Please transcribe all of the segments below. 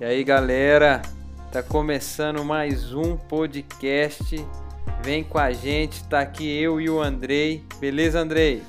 E aí, galera, tá começando mais um podcast. Vem com a gente, tá aqui eu e o Andrei. Beleza, Andrei?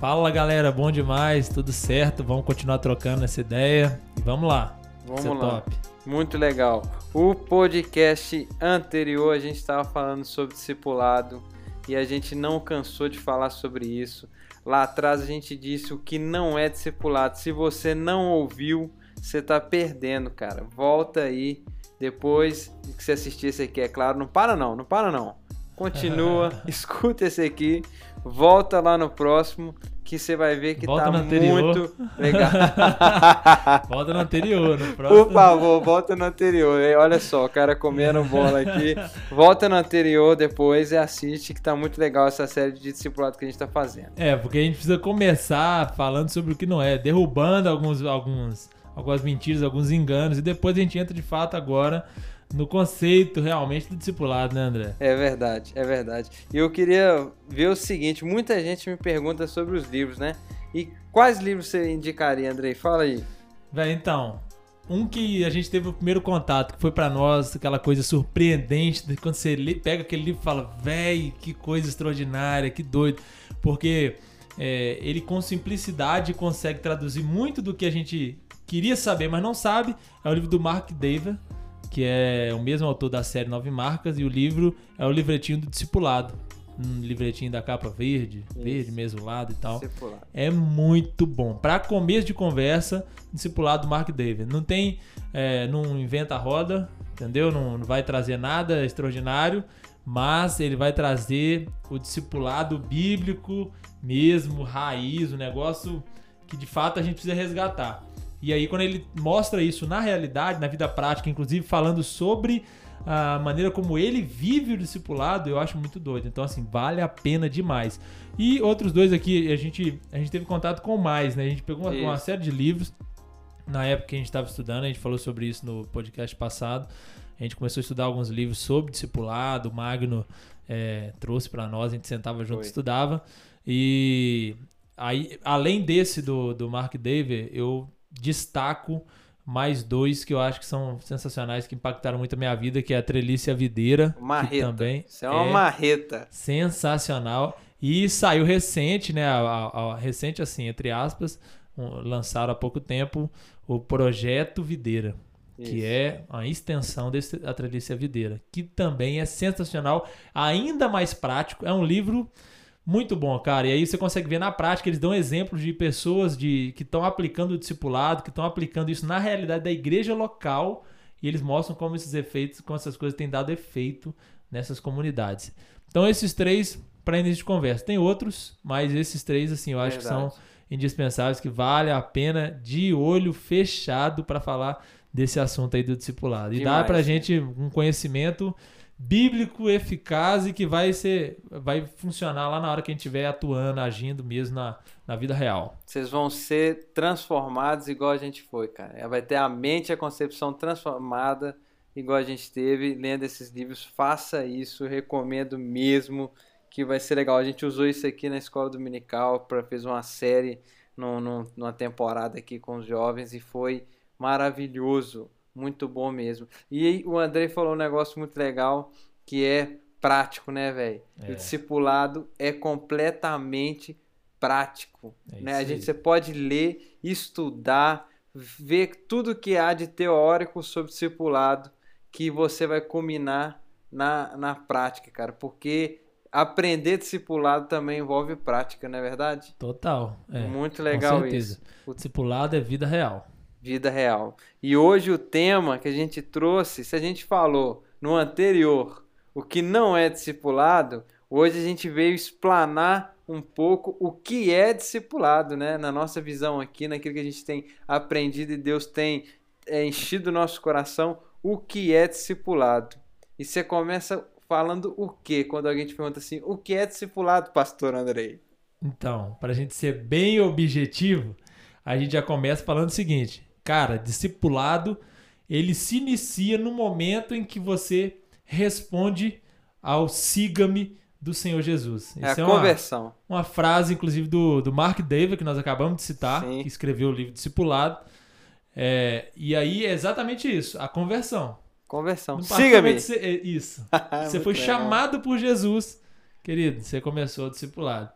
Fala, galera, bom demais, tudo certo? Vamos continuar trocando essa ideia e vamos lá. Vamos lá. top. Muito legal. O podcast anterior a gente estava falando sobre discipulado e a gente não cansou de falar sobre isso. Lá atrás a gente disse o que não é discipulado. Se você não ouviu, você tá perdendo, cara. Volta aí depois que você assistir esse aqui, é claro. Não para não, não para não. Continua, escuta esse aqui, volta lá no próximo que você vai ver que volta tá muito legal. volta no anterior, no próximo. Por favor, volta no anterior. Olha só, o cara comendo bola aqui. Volta no anterior depois e assiste que tá muito legal essa série de discipulado que a gente tá fazendo. É, porque a gente precisa começar falando sobre o que não é, derrubando alguns alguns algumas mentiras, alguns enganos, e depois a gente entra de fato agora no conceito realmente do discipulado, né, André? É verdade, é verdade. E eu queria ver o seguinte: muita gente me pergunta sobre os livros, né? E quais livros você indicaria, Andrei? Fala aí. Véi, então, um que a gente teve o primeiro contato, que foi para nós aquela coisa surpreendente, quando você pega aquele livro e fala, véi, que coisa extraordinária, que doido. Porque é, ele com simplicidade consegue traduzir muito do que a gente queria saber, mas não sabe, é o livro do Mark Dever, que é o mesmo autor da série Nove Marcas, e o livro é o livretinho do Discipulado. Um livretinho da capa verde, Isso. verde mesmo lado e tal. Discipulado. É muito bom. Para começo de conversa, Discipulado do Mark Dever. Não tem, é, não inventa roda, entendeu? Não, não vai trazer nada extraordinário, mas ele vai trazer o discipulado bíblico mesmo, raiz, o negócio que de fato a gente precisa resgatar. E aí, quando ele mostra isso na realidade, na vida prática, inclusive falando sobre a maneira como ele vive o discipulado, eu acho muito doido. Então, assim, vale a pena demais. E outros dois aqui, a gente, a gente teve contato com mais, né? A gente pegou uma, uma série de livros na época que a gente estava estudando, a gente falou sobre isso no podcast passado. A gente começou a estudar alguns livros sobre discipulado, o Magno é, trouxe para nós, a gente sentava junto e estudava. E aí, além desse do, do Mark David, eu destaco mais dois que eu acho que são sensacionais, que impactaram muito a minha vida, que é a Trelícia Videira. Marreta. também Isso é uma é marreta. Sensacional. E saiu recente, né? A, a, a, recente, assim, entre aspas, um, lançaram há pouco tempo o Projeto Videira. Isso. Que é a extensão desse, da Trelícia Videira. Que também é sensacional, ainda mais prático. É um livro muito bom, cara. E aí você consegue ver na prática, eles dão exemplos de pessoas de, que estão aplicando o discipulado, que estão aplicando isso na realidade da igreja local, e eles mostram como esses efeitos, como essas coisas têm dado efeito nessas comunidades. Então, esses três, para início de conversa. Tem outros, mas esses três, assim, eu acho Verdade. que são indispensáveis, que vale a pena de olho fechado para falar desse assunto aí do discipulado. E Demais, dá pra gente um conhecimento bíblico, eficaz e que vai ser vai funcionar lá na hora que a gente estiver atuando, agindo mesmo na, na vida real. Vocês vão ser transformados igual a gente foi, cara. Vai ter a mente e a concepção transformada igual a gente teve lendo esses livros. Faça isso, recomendo mesmo que vai ser legal. A gente usou isso aqui na escola dominical para fez uma série no, no, numa temporada aqui com os jovens e foi maravilhoso muito bom mesmo. E o André falou um negócio muito legal que é prático, né, velho? É. O discipulado é completamente prático, é né? A gente você pode ler, estudar, ver tudo que há de teórico sobre discipulado que você vai combinar na, na prática, cara, porque aprender discipulado também envolve prática, não é verdade? Total. É, Muito legal com certeza. isso. O discipulado é vida real vida real. E hoje o tema que a gente trouxe, se a gente falou no anterior o que não é discipulado, hoje a gente veio explanar um pouco o que é discipulado, né? Na nossa visão aqui, naquilo que a gente tem aprendido e Deus tem é, enchido o nosso coração, o que é discipulado. E você começa falando o que quando alguém te pergunta assim, o que é discipulado, pastor Andrei? Então, para a gente ser bem objetivo, a gente já começa falando o seguinte: Cara, discipulado, ele se inicia no momento em que você responde ao siga-me do Senhor Jesus. É Isso a é conversão. Uma, uma, frase, inclusive, do, do Mark David, que nós acabamos de citar, Sim. que escreveu o livro Discipulado. É, e aí é exatamente isso, a conversão. Conversão. Siga-me. é Isso. Você foi legal. chamado por Jesus, querido, você começou o discipulado.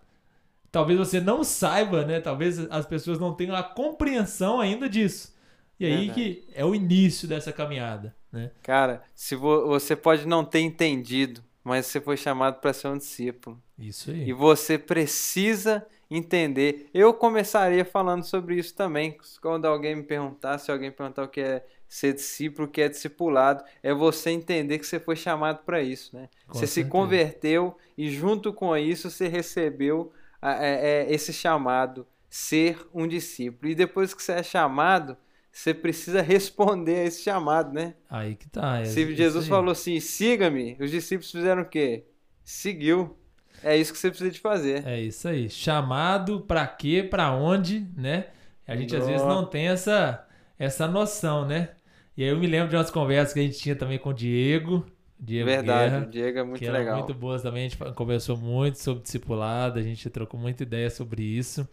Talvez você não saiba, né? Talvez as pessoas não tenham a compreensão ainda disso. E aí Verdade. que é o início dessa caminhada, né? Cara, se vo- você pode não ter entendido, mas você foi chamado para ser um discípulo. Isso E aí. você precisa entender. Eu começaria falando sobre isso também. Quando alguém me perguntar, se alguém perguntar o que é ser discípulo, o que é discipulado, é você entender que você foi chamado para isso, né? Com você se certeza. converteu e junto com isso você recebeu a- é- é, esse chamado, ser um discípulo. E depois que você é chamado, você precisa responder a esse chamado, né? Aí que tá. é Se Jesus falou assim, siga-me, os discípulos fizeram o quê? Seguiu. É isso que você precisa de fazer. É isso aí. Chamado pra quê, pra onde, né? A gente às vezes Nossa. não tem essa, essa noção, né? E aí eu me lembro de umas conversas que a gente tinha também com o Diego. Diego Verdade, Guerra. o Diego é muito que legal. muito boas também. A gente conversou muito sobre discipulado, a gente trocou muita ideia sobre isso.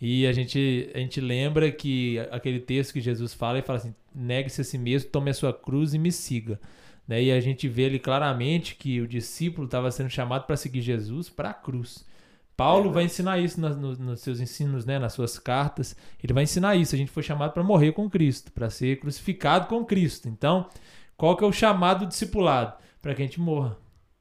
E a gente, a gente lembra que aquele texto que Jesus fala, ele fala assim: negue-se a si mesmo, tome a sua cruz e me siga. Né? E a gente vê ali claramente que o discípulo estava sendo chamado para seguir Jesus para a cruz. Paulo É, vai ensinar isso nas- no- nos seus ensinos, né? nas suas cartas. Ele vai ensinar isso. A gente foi chamado para morrer com Cristo, para ser crucificado com Cristo. Então, qual que é o chamado do discipulado? Para que a gente morra.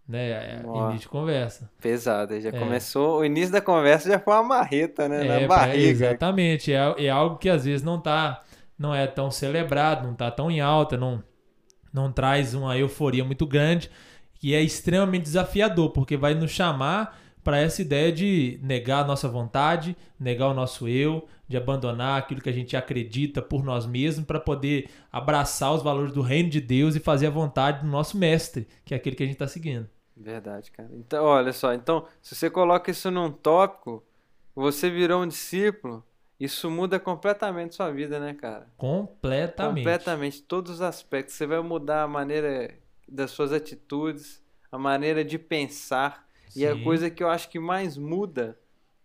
Né? É Ó. início de conversa. Pesado, já É. começou, o início da conversa já foi uma marreta, né? É, Na barriga. exatamente. É, é algo que às vezes não tá, não é tão celebrado, não tá tão em alta, não, não traz uma euforia muito grande e é extremamente desafiador, porque vai nos chamar para essa ideia de negar a nossa vontade, negar o nosso eu, de abandonar aquilo que a gente acredita por nós mesmos para poder abraçar os valores do reino de Deus e fazer a vontade do nosso mestre, que é aquele que a gente está seguindo. Verdade, cara. Então, olha só, então, se você coloca isso num tópico, você virou um discípulo, isso muda completamente sua vida, né, cara? Completamente. Completamente, todos os aspectos. Você vai mudar a maneira das suas atitudes, a maneira de pensar. E a Sim. coisa que eu acho que mais muda,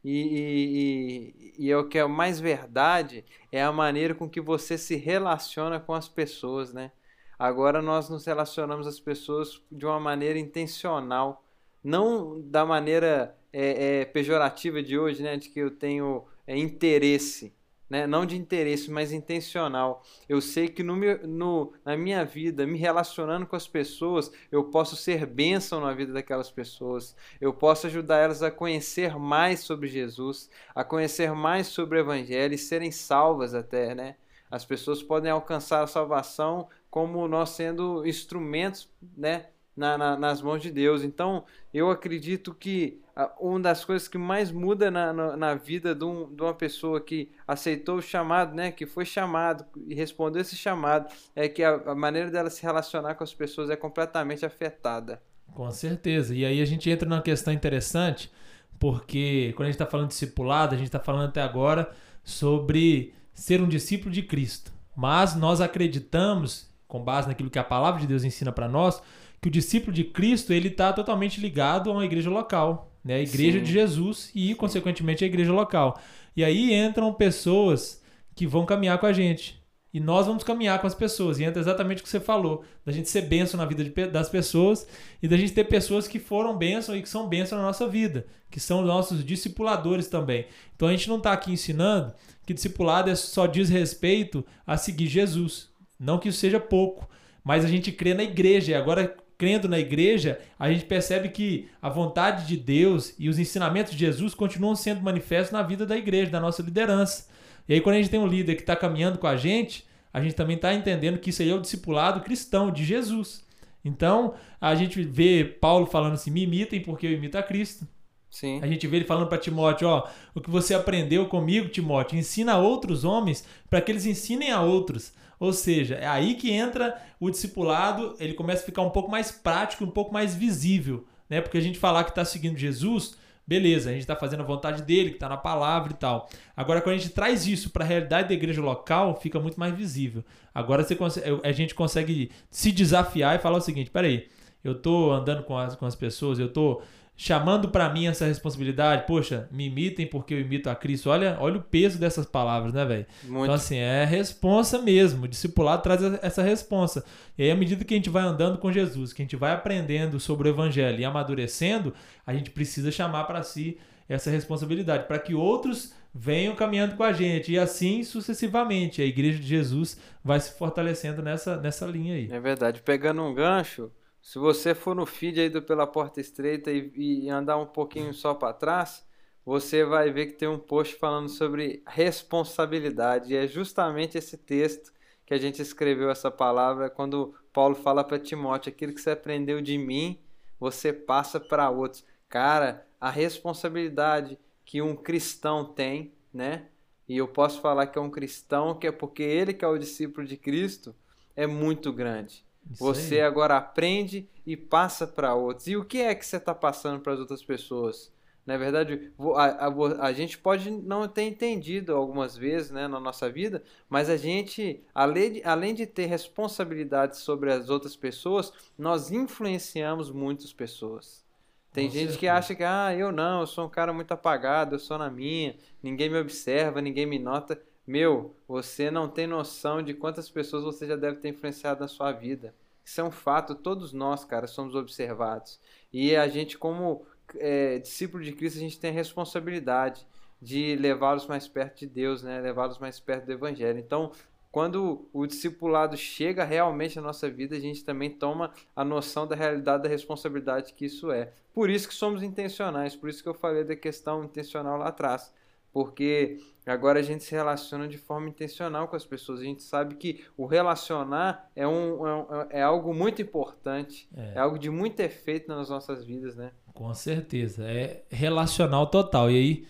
e, e, e- e é o que é mais verdade, é a maneira com que você se relaciona com as pessoas, né? Agora nós nos relacionamos às pessoas de uma maneira intencional, não da maneira é, é, pejorativa de hoje, né? De que eu tenho é, interesse, né? Não de interesse, mas intencional. Eu sei que no no, na minha vida, me relacionando com as pessoas, eu posso ser bênção na vida daquelas pessoas. Eu posso ajudar elas a conhecer mais sobre Jesus, a conhecer mais sobre o Evangelho e serem salvas até, né? As pessoas podem alcançar a salvação como nós sendo instrumentos, né? Na, na- nas mãos de Deus. Então, eu acredito que ah, uma das coisas que mais muda na, na, na vida de, um- de uma pessoa que aceitou o chamado, né? Que foi chamado e respondeu esse chamado, é que a, a maneira dela se relacionar com as pessoas é completamente afetada. Com certeza. E aí a gente entra numa questão interessante, porque quando a gente está falando de discipulado, a gente está falando até agora sobre ser um discípulo de Cristo. Mas nós acreditamos, com base naquilo que a palavra de Deus ensina para nós, que o discípulo de Cristo ele está totalmente ligado a uma igreja local, né? A igreja Sim. de Jesus e, consequentemente, a igreja local. E aí entram pessoas que vão caminhar com a gente. E nós vamos caminhar com as pessoas. E entra exatamente o que você falou, da gente ser bênção na vida de das pessoas e da gente ter pessoas que foram bênção e que são bênção na nossa vida, que são nossos discipuladores também. Então a gente não está aqui ensinando que discipulado é só diz respeito a seguir Jesus. Não que isso seja pouco, mas a gente crê na igreja. E agora, crendo na igreja, a gente percebe que a vontade de Deus e os ensinamentos de Jesus continuam sendo manifestos na vida da igreja, da nossa liderança. E aí, quando a gente tem um líder que está caminhando com a gente, a gente também está entendendo que isso aí é o discipulado cristão de Jesus. Então, a gente vê Paulo falando assim: me imitem porque eu imito a Cristo. Sim. A gente vê ele falando para Timóteo, ó, o que você aprendeu comigo, Timóteo, ensina a outros homens para que eles ensinem a outros. Ou seja, é aí que entra o discipulado, ele começa a ficar um pouco mais prático, um pouco mais visível, né? Porque a gente falar que está seguindo Jesus, beleza, a gente está fazendo a vontade dele, que está na palavra e tal. Agora, quando a gente traz isso para a realidade da igreja local, fica muito mais visível. Agora você consegue- a gente consegue se desafiar e falar o seguinte: peraí, eu tô andando com as, com as pessoas, eu tô chamando para mim essa responsabilidade. Poxa, me imitem porque eu imito a Cristo. Olha, olha o peso dessas palavras, né, velho? Então, assim, é responsa mesmo. O discipulado traz essa responsa. E aí, à medida que a gente vai andando com Jesus, que a gente vai aprendendo sobre o evangelho e amadurecendo, a gente precisa chamar para si essa responsabilidade, para que outros venham caminhando com a gente. E assim sucessivamente. A igreja de Jesus vai se fortalecendo nessa, nessa linha aí. É verdade. Pegando um gancho, se você for no feed aí do Pela Porta Estreita e, e andar um pouquinho só para trás, você vai ver que tem um post falando sobre responsabilidade. E é justamente esse texto que a gente escreveu essa palavra quando Paulo fala para Timóteo: aquilo que você aprendeu de mim, você passa para outros. Cara, a responsabilidade que um cristão tem, né? E eu posso falar que é um cristão, que é porque ele que é o discípulo de Cristo, é muito grande. Isso você aí. agora aprende e passa para outros. E o que é que você está passando para as outras pessoas? Na verdade, a, a, a, gente pode não ter entendido algumas vezes né, na nossa vida, mas a gente, além de, além de ter responsabilidade sobre as outras pessoas, nós influenciamos muitas pessoas. Tem Com gente certeza. que acha que, ah, eu não, eu sou um cara muito apagado, eu sou na minha, ninguém me observa, ninguém me nota. Meu, você não tem noção de quantas pessoas você já deve ter influenciado na sua vida. Isso é um fato, todos nós, cara, somos observados. E a gente, como é, discípulo de Cristo, a gente tem a responsabilidade de levá-los mais perto de Deus, né? levá-los mais perto do Evangelho. Então, quando o discipulado chega realmente à nossa vida, a gente também toma a noção da realidade da responsabilidade que isso é. Por isso que somos intencionais, por isso que eu falei da questão intencional lá atrás porque agora a gente se relaciona de forma intencional com as pessoas. A gente sabe que o relacionar é, um, é, um, é algo muito importante, é. é. algo de muito efeito nas nossas vidas, né? Com certeza, é relacional total. E aí,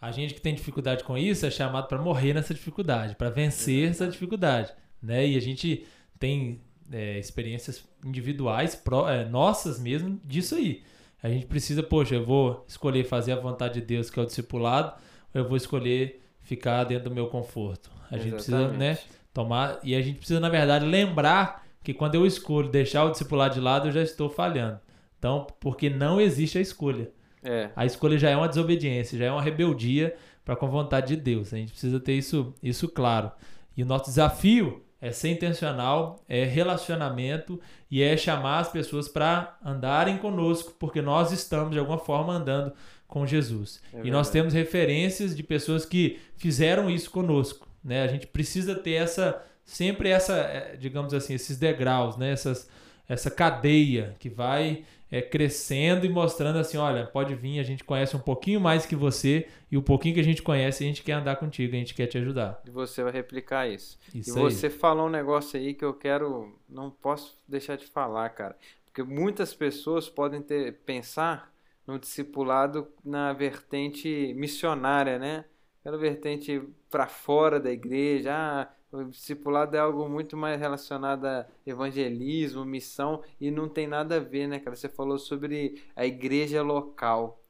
a gente que tem dificuldade com isso é chamado para morrer nessa dificuldade, para vencer essa dificuldade, né? E a gente tem é, experiências individuais, pró, é, nossas mesmo, disso aí. A gente precisa, poxa, eu vou escolher fazer a vontade de Deus, que é o discipulado, eu vou escolher ficar dentro do meu conforto. A gente precisa, né, tomar e a gente precisa na verdade lembrar que quando eu escolho deixar o discipulado de lado, eu já estou falhando. Então, porque não existe a escolha. É. A escolha já é uma desobediência, já é uma rebeldia para com a vontade de Deus. A gente precisa ter isso, isso claro. E o nosso desafio é ser intencional, é relacionamento e é chamar as pessoas para andarem conosco, porque nós estamos de alguma forma andando com Jesus. É e nós temos referências de pessoas que fizeram isso conosco. Né? A gente precisa ter essa sempre essa, é, digamos assim, esses degraus, né? Essas, essa cadeia que vai é, crescendo e mostrando assim, olha, pode vir, a gente conhece um pouquinho mais que você e o pouquinho que a gente conhece, a gente quer andar contigo, a gente quer te ajudar. E você vai replicar isso. isso e você falou um negócio aí que eu quero, não posso deixar de falar, cara, porque muitas pessoas podem ter pensar no discipulado na vertente missionária, né? Pela vertente para fora da igreja. Ah, o discipulado é algo muito mais relacionado a evangelismo, missão, e não tem nada a ver, né, cara? Você falou sobre a igreja local.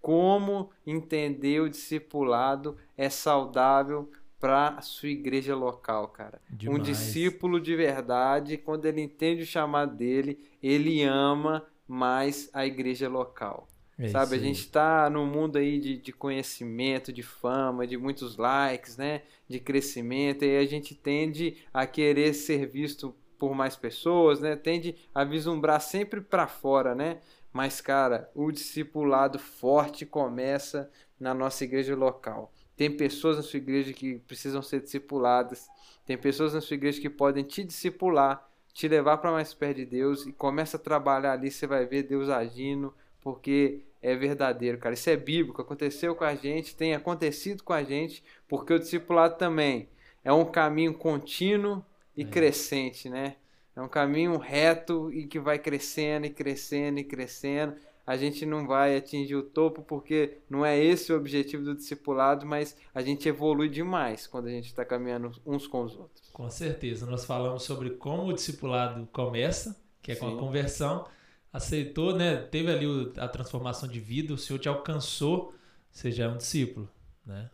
Como entender o discipulado é saudável para a sua igreja local, cara. Demais. Um discípulo de verdade, quando ele entende o chamado dele, ele ama mais a igreja local. É sabe, a gente está num mundo aí de, de conhecimento, de fama, de muitos likes, né? De crescimento, e a gente tende a querer ser visto por mais pessoas, né? Tende a vislumbrar sempre para fora, né? Mas, cara, o discipulado forte começa na nossa igreja local. Tem pessoas na sua igreja que precisam ser discipuladas. Tem pessoas na sua igreja que podem te discipular te levar para mais perto de Deus e começa a trabalhar ali, você vai ver Deus agindo, porque é verdadeiro, cara. Isso é bíblico, aconteceu com a gente, tem acontecido com a gente, porque o discipulado também é um caminho contínuo e é. crescente, né? É um caminho reto e que vai crescendo e crescendo e crescendo a gente não vai atingir o topo porque não é esse o objetivo do discipulado, mas a gente evolui demais quando a gente está caminhando uns com os outros. Com certeza. Nós falamos sobre como o discipulado começa, que é com Sim. a conversão. Aceitou, né? Teve ali a transformação de vida, o Senhor te alcançou, você já é um discípulo. Né?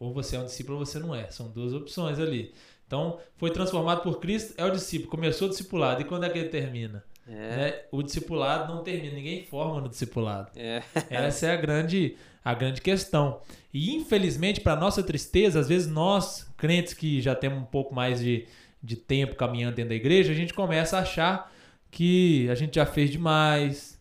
Ou você é um discípulo ou você não é. São duas opções ali. Então, foi transformado por Cristo, é o discípulo. Começou o discipulado. E quando é que ele termina? É. Né? O discipulado não termina, ninguém forma no discipulado. É. Essa é a grande, a grande questão. E infelizmente, para nossa tristeza, às vezes nós, crentes que já temos um pouco mais de, de tempo caminhando dentro da igreja, a gente começa a achar que a gente já fez demais,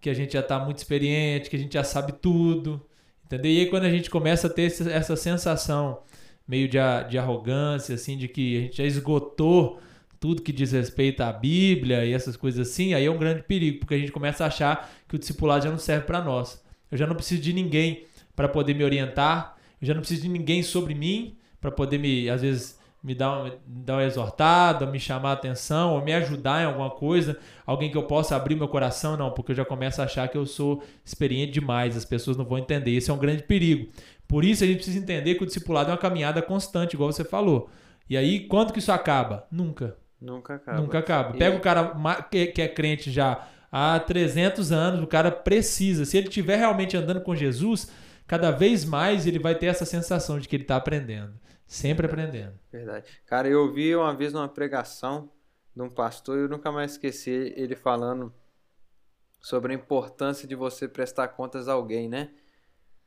que a gente já está muito experiente, que a gente já sabe tudo. Entendeu? E aí quando a gente começa a ter essa sensação meio de, de arrogância, assim, de que a gente já esgotou tudo que diz respeito à Bíblia e essas coisas assim, aí é um grande perigo, porque a gente começa a achar que o discipulado já não serve para nós. Eu já não preciso de ninguém para poder me orientar, eu já não preciso de ninguém sobre mim para poder me, às vezes, me dar, uma, dar uma exortada, me chamar a atenção, ou me ajudar em alguma coisa, alguém que eu possa abrir meu coração, não, porque eu já começo a achar que eu sou experiente demais, as pessoas não vão entender. Esse é um grande perigo. Por isso a gente precisa entender que o discipulado é uma caminhada constante, igual você falou. E aí, quando que isso acaba? Nunca. Nunca acaba. Nunca acaba. Pega e... o cara que é crente já há 300 anos, o cara precisa. Se ele estiver realmente andando com Jesus, cada vez mais ele vai ter essa sensação de que ele está aprendendo. Sempre aprendendo. Verdade. Cara, eu ouvi uma vez numa pregação de um pastor e eu nunca mais esqueci ele falando sobre a importância de você prestar contas a alguém, né?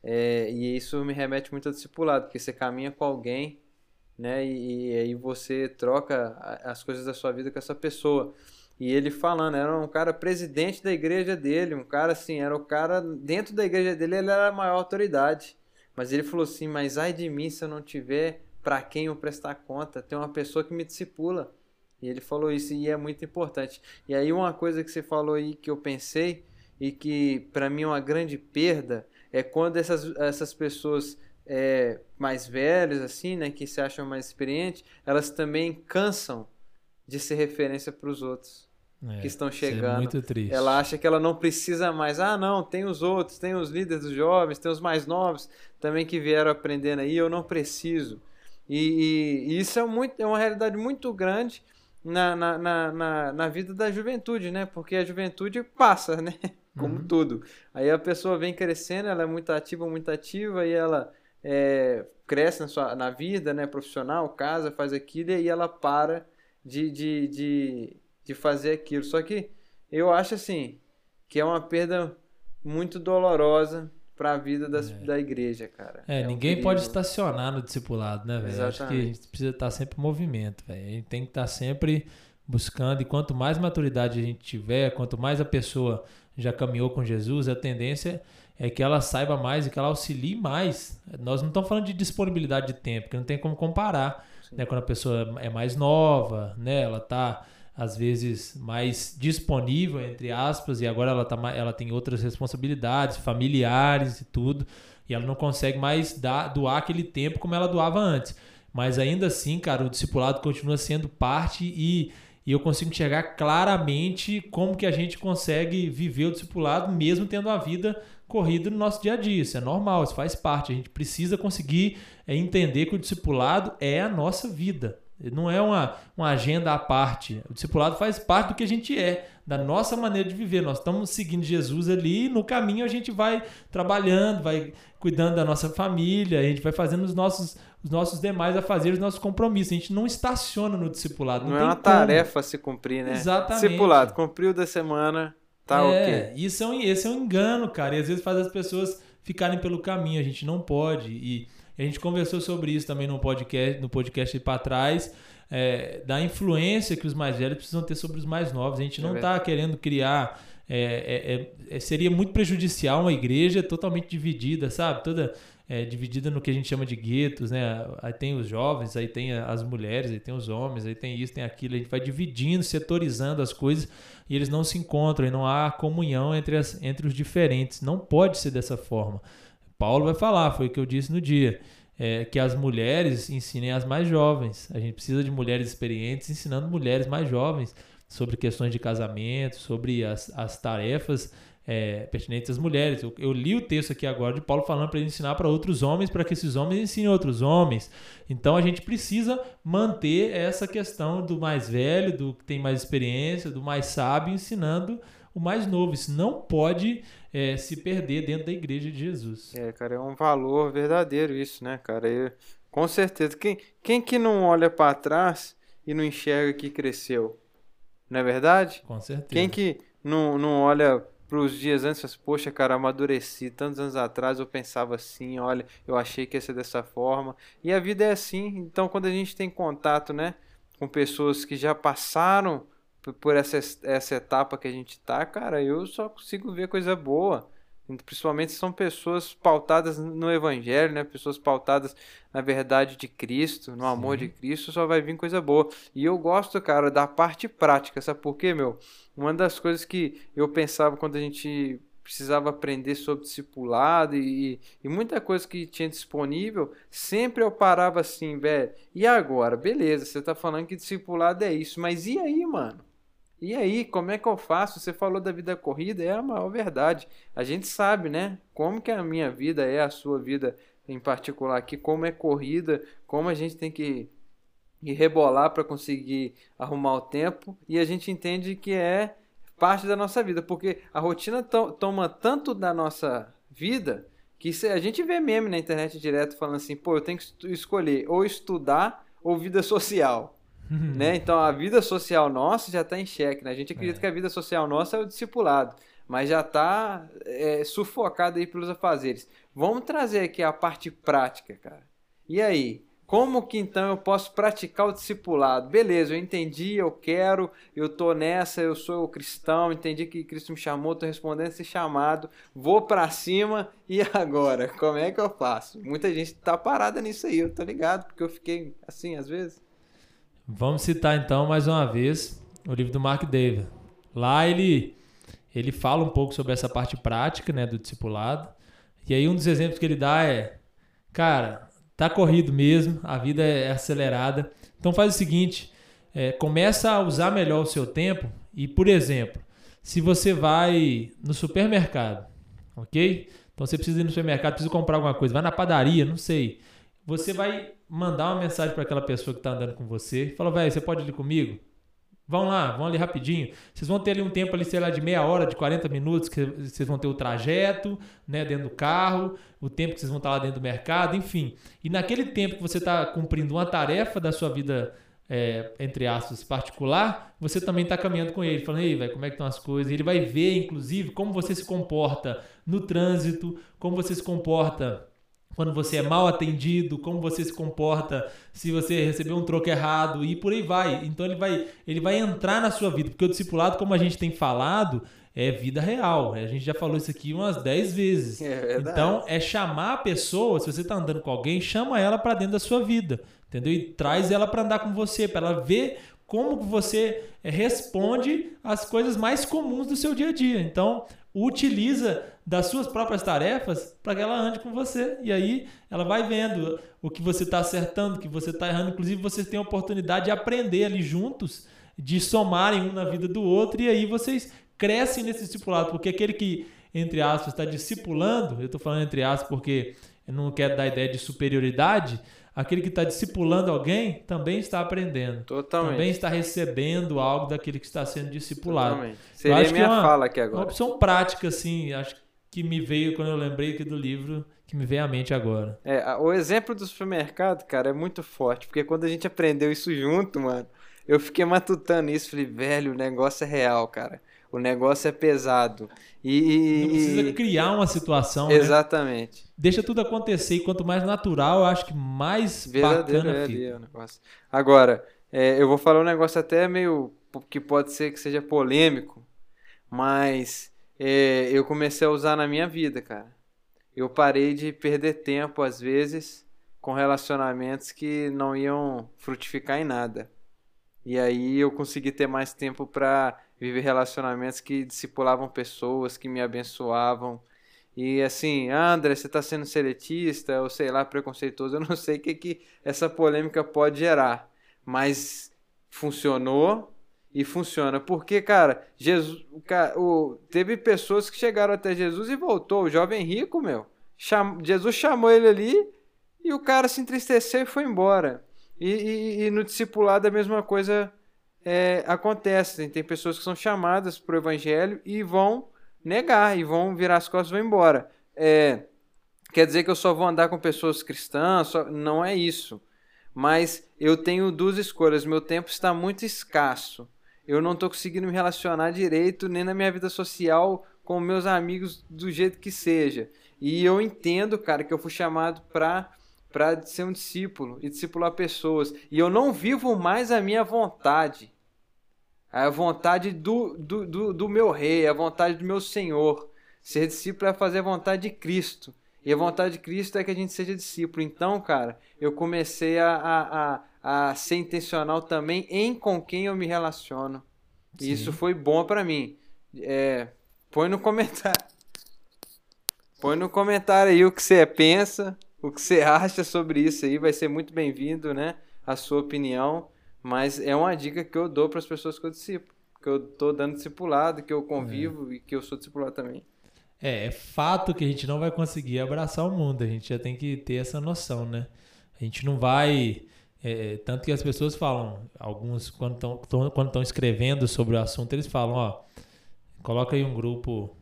É, e isso me remete muito ao discipulado, porque você caminha com alguém né? E, aí você troca as coisas da sua vida com essa pessoa. E ele falando, era um cara presidente da igreja dele, um cara assim, era o cara dentro da igreja dele, ele era a maior autoridade. Mas ele falou assim: "Mas ai de mim se eu não tiver para quem eu prestar conta, tem uma pessoa que me discipula". E ele falou isso e é muito importante. E aí uma coisa que você falou aí que eu pensei e que para mim é uma grande perda é quando essas, essas pessoas é, mais velhos, assim, né, que se acham mais experientes, elas também cansam de ser referência para os outros é, que estão chegando. É muito triste. Ela acha que ela não precisa mais. Ah, não, tem os outros, tem os líderes dos jovens, tem os mais novos também que vieram aprendendo aí. Eu não preciso. E, e, e isso é, muito, é uma realidade muito grande na, na, na, na, na vida da juventude, né? Porque a juventude passa, né? Como uhum. tudo. Aí a pessoa vem crescendo, ela é muito ativa, muito ativa, e ela é, cresce na, sua, na vida né, profissional, casa, faz aquilo e ela para de, de, de, de fazer aquilo. Só que eu acho assim que é uma perda muito dolorosa para a vida das, é. da igreja, cara. É, é ninguém um pode estacionar no discipulado, né, velho? Acho que a gente precisa estar sempre em movimento, velho. A gente tem que estar sempre buscando e quanto mais maturidade a gente tiver, quanto mais a pessoa já caminhou com Jesus, a tendência é que ela saiba mais e que ela auxilie mais. Nós não estamos falando de disponibilidade de tempo, que não tem como comparar. Né? Quando a pessoa é mais nova, né? ela está às vezes mais disponível, entre aspas, e agora ela, tá, ela tem outras responsabilidades familiares e tudo, e ela não consegue mais dar, doar aquele tempo como ela doava antes. Mas ainda assim, cara, o discipulado continua sendo parte e, e eu consigo enxergar claramente como que a gente consegue viver o discipulado mesmo tendo a vida corrido no nosso dia a dia. Isso é normal, isso faz parte. A gente precisa conseguir é, entender que o discipulado é a nossa vida. Não é uma, uma agenda à parte. O discipulado faz parte do que a gente é, da nossa maneira de viver. Nós estamos seguindo Jesus ali e no caminho a gente vai trabalhando, vai cuidando da nossa família, a gente vai fazendo os nossos, os nossos demais a fazer os nossos compromissos. A gente não estaciona no discipulado. Não, não é uma como. tarefa a se cumprir, né? Exatamente. Discipulado, cumpriu da semana, Tá é, ok. Isso é um, esse é um engano, cara. E às vezes faz as pessoas ficarem pelo caminho. A gente não pode. E a gente conversou sobre isso também no podcast, no podcast para trás. É, da influência que os mais velhos precisam ter sobre os mais novos. A gente não está é querendo criar. É, é, é, seria muito prejudicial uma igreja totalmente dividida, sabe? Toda é, dividida no que a gente chama de guetos, né? Aí tem os jovens, aí tem as mulheres, aí tem os homens, aí tem isso, tem aquilo. A gente vai dividindo, setorizando as coisas e eles não se encontram e não há comunhão entre, as, entre os diferentes. Não pode ser dessa forma. Paulo vai falar, foi o que eu disse no dia. É, que as mulheres ensinem as mais jovens. A gente precisa de mulheres experientes ensinando mulheres mais jovens sobre questões de casamento, sobre as, as tarefas é, pertinentes às mulheres. Eu, eu, li o texto aqui agora de Paulo falando para ele ensinar para outros homens, para que esses homens ensinem outros homens. Então a gente precisa manter essa questão do mais velho, do que tem mais experiência, do mais sábio, ensinando o mais novo. Isso não pode é, se perder dentro da igreja de Jesus. É, cara, é um valor verdadeiro isso, né, cara? Eu, com certeza. Quem, quem que não olha para trás e não enxerga que cresceu? Não é verdade? Com certeza. Quem que não, não olha para os dias antes assim, poxa, cara, amadureci. Tantos anos atrás eu pensava assim, olha, eu achei que ia ser dessa forma. E a vida é assim. Então, quando a gente tem contato, né, com pessoas que já passaram por essa, essa etapa que a gente tá, cara, eu só consigo ver coisa boa. Principalmente são pessoas pautadas no Evangelho, né? Pessoas pautadas na verdade de Cristo, no amor Sim. de Cristo, só vai vir coisa boa. E eu gosto, cara, da parte prática, sabe por quê, meu? Uma das coisas que eu pensava quando a gente precisava aprender sobre discipulado e, e muita coisa que tinha disponível, sempre eu parava assim, velho, e agora? Beleza, você tá falando que discipulado é isso, mas e aí, mano? E aí, como é que eu faço? Você falou da vida corrida, é a maior verdade. A gente sabe, né? Como que a minha vida é, a sua vida em particular aqui, como é corrida, como a gente tem que ir rebolar para conseguir arrumar o tempo, e a gente entende que é parte da nossa vida, porque a rotina to toma tanto da nossa vida que a gente vê meme na internet direto falando assim, pô, eu tenho que escolher ou estudar ou vida social. Né? Então a vida social nossa já está em xeque. Né? A gente acredita é. que a vida social nossa é o discipulado, mas já está é, sufocado aí pelos afazeres. Vamos trazer aqui a parte prática, cara. E aí? Como que então eu posso praticar o discipulado? Beleza, eu entendi, eu quero, eu tô nessa, eu sou cristão, entendi que Cristo me chamou, tô respondendo esse chamado, vou para cima e agora? Como é que eu faço? Muita gente tá parada nisso aí, eu tô ligado, porque eu fiquei assim às vezes. Vamos citar então mais uma vez o livro do Mark David. Lá ele ele fala um pouco sobre essa parte prática, né, do discipulado. E aí um dos exemplos que ele dá é, cara, tá corrido mesmo, a vida é acelerada. Então faz o seguinte, é, começa a usar melhor o seu tempo e, por exemplo, se você vai no supermercado, ok? Então você precisa ir no supermercado, precisa comprar alguma coisa, vai na padaria, não sei. Você vai mandar uma mensagem para aquela pessoa que está andando com você. Fala, velho, você pode ir comigo? Vão lá, vão ali rapidinho. Vocês vão ter ali um tempo ali, sei lá, de meia hora, de 40 minutos, que vocês vão ter o trajeto, né, dentro do carro, o tempo que vocês vão estar lá dentro do mercado, enfim. E naquele tempo que você está cumprindo uma tarefa da sua vida, é, entre aspas, particular, você também está caminhando com ele, falando, ei, velho, como é que estão as coisas? Ele vai ver, inclusive, como você se comporta no trânsito, como você se comporta quando você é mal atendido, como você se comporta se você recebeu um troco errado e por aí vai. Então ele vai, ele vai entrar na sua vida, porque o discipulado, como a gente tem falado, é vida real. A gente já falou isso aqui umas 10 vezes. É então é chamar a pessoa, se você está andando com alguém, chama ela para dentro da sua vida, entendeu? E traz ela para andar com você, para ela ver como você responde às coisas mais comuns do seu dia a dia. Então, utiliza das suas próprias tarefas para que ela ande com você. E aí ela vai vendo o que você está acertando, o que você está errando. Inclusive, vocês têm a oportunidade de aprender ali juntos, de somarem um na vida do outro, e aí vocês crescem nesse discipulado. Porque aquele que, entre aspas, está discipulando, eu estou falando entre aspas porque eu não quero dar ideia de superioridade, aquele que está discipulando alguém também está aprendendo. Totalmente. Também está recebendo algo daquele que está sendo discipulado. Totalmente. Seria acho minha que é uma, fala aqui agora. Uma opção prática, assim, acho que me veio quando eu lembrei aqui do livro, que me veio à mente agora. É, o exemplo do supermercado, cara, é muito forte, porque quando a gente aprendeu isso junto, mano, eu fiquei matutando isso, falei, velho, o negócio é real, cara. O negócio é pesado. E, Não precisa criar uma situação. Né? Exatamente. Né? Deixa tudo acontecer. E quanto mais natural, eu acho que mais Verdadeiro bacana é fica. o negócio. Agora, é, eu vou falar um negócio até meio que pode ser que seja polêmico, mas é, eu comecei a usar na minha vida, cara. Eu parei de perder tempo, às vezes, com relacionamentos que não iam frutificar em nada. E aí eu consegui ter mais tempo para viver relacionamentos que discipulavam pessoas, que me abençoavam. E assim, André, você está sendo seletista ou sei lá, preconceituoso. Eu não sei o que, que essa polêmica pode gerar, mas funcionou e funciona. Porque, cara, Jesus, o, teve pessoas que chegaram até Jesus e voltou. O jovem rico, meu. Cham, Jesus chamou ele ali e o cara se entristeceu e foi embora. E, e, e no discipulado a mesma coisa é, acontece. Tem pessoas que são chamadas para o evangelho e vão negar, e vão virar as costas e vão embora. É, quer dizer que eu só vou andar com pessoas cristãs? Só, não é isso. Mas eu tenho duas escolhas. Meu tempo está muito escasso eu não tô conseguindo me relacionar direito nem na minha vida social com meus amigos do jeito que seja. E eu entendo, cara, que eu fui chamado para para ser um discípulo e discipular pessoas. E eu não vivo mais a minha vontade. A vontade do, do, do, do meu rei, a vontade do meu Senhor. Ser discípulo é fazer a vontade de Cristo. E a vontade de Cristo é que a gente seja discípulo. Então, cara, eu comecei a, a, a, a ser intencional também em com quem eu me relaciono. E isso foi bom para mim. É, põe no comentário. Põe no comentário aí o que você pensa o que você acha sobre isso aí. Vai ser muito bem-vindo, né? A sua opinião. Mas é uma dica que eu dou para as pessoas que eu discipulo. Que eu tô dando discipulado, que eu convivo é. e que eu sou discipulado também. É, é fato que a gente não vai conseguir abraçar o mundo. A gente já tem que ter essa noção, né? A gente não vai. É, tanto que as pessoas falam, alguns, quando estão quando escrevendo sobre o assunto, eles falam: ó, coloca aí um grupo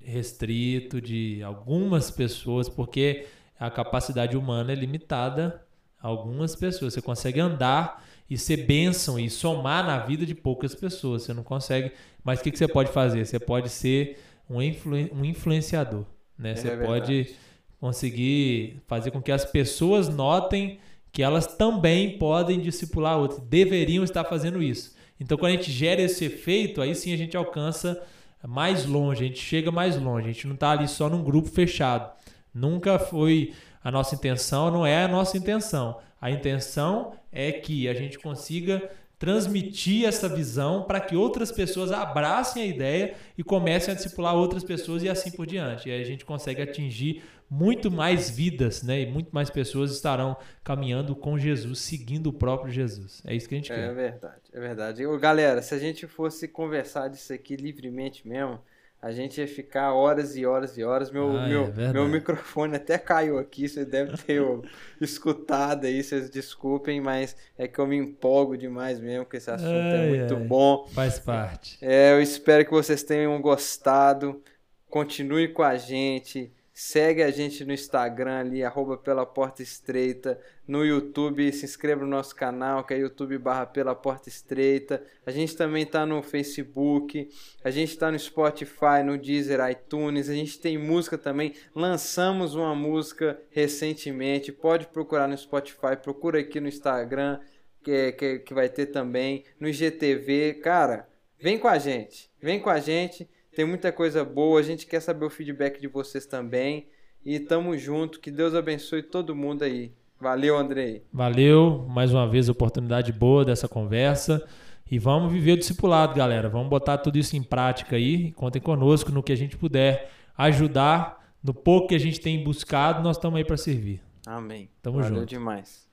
restrito de algumas pessoas, porque a capacidade humana é limitada a algumas pessoas. Você consegue andar e ser bênção e somar na vida de poucas pessoas. Você não consegue. Mas o que, que você pode fazer? Você pode ser um, influ, um influenciador. Né? É você verdade. pode conseguir fazer com que as pessoas notem que elas também podem discipular outros, deveriam estar fazendo isso. Então, quando a gente gera esse efeito, aí sim a gente alcança mais longe, a gente chega mais longe. A gente não está ali só num grupo fechado. Nunca foi a nossa intenção, não é a nossa intenção. A intenção é que a gente consiga transmitir essa visão para que outras pessoas abracem a ideia e comecem a discipular outras pessoas e assim por diante. E aí a gente consegue atingir muito mais vidas, né? E muito mais pessoas estarão caminhando com Jesus, seguindo o próprio Jesus. É isso que a gente é quer. É verdade, é verdade. Galera, se a gente fosse conversar disso aqui livremente mesmo, a gente ia ficar horas e horas e horas. Meu, ah, meu, é meu microfone até caiu aqui, você deve ter escutado aí, vocês desculpem, mas é que eu me empolgo demais mesmo, que esse assunto é ai, é muito ai, bom. Faz parte. É, eu espero que vocês tenham gostado. Continue com a gente. Segue a gente no Instagram ali, arroba pela porta estreita. No YouTube, se inscreva no nosso canal, que é youtube barra pela porta estreita. A gente também está no Facebook, a gente está no Spotify, no Deezer, iTunes. A gente tem música também. Lançamos uma música recentemente. Pode procurar no Spotify, procura aqui no Instagram, que, que, que vai ter também. No IGTV. Cara, vem com a gente. Vem com a gente tem muita coisa boa, a gente quer saber o feedback de vocês também. E tamo junto, que Deus abençoe todo mundo aí. Valeu, Andrei. Valeu, mais uma vez oportunidade boa dessa conversa. E vamos viver o discipulado, galera. Vamos botar tudo isso em prática aí. Contem conosco no que a gente puder ajudar. No pouco que a gente tem buscado, nós estamos aí para servir. Amém. Tamo Valeu junto. demais.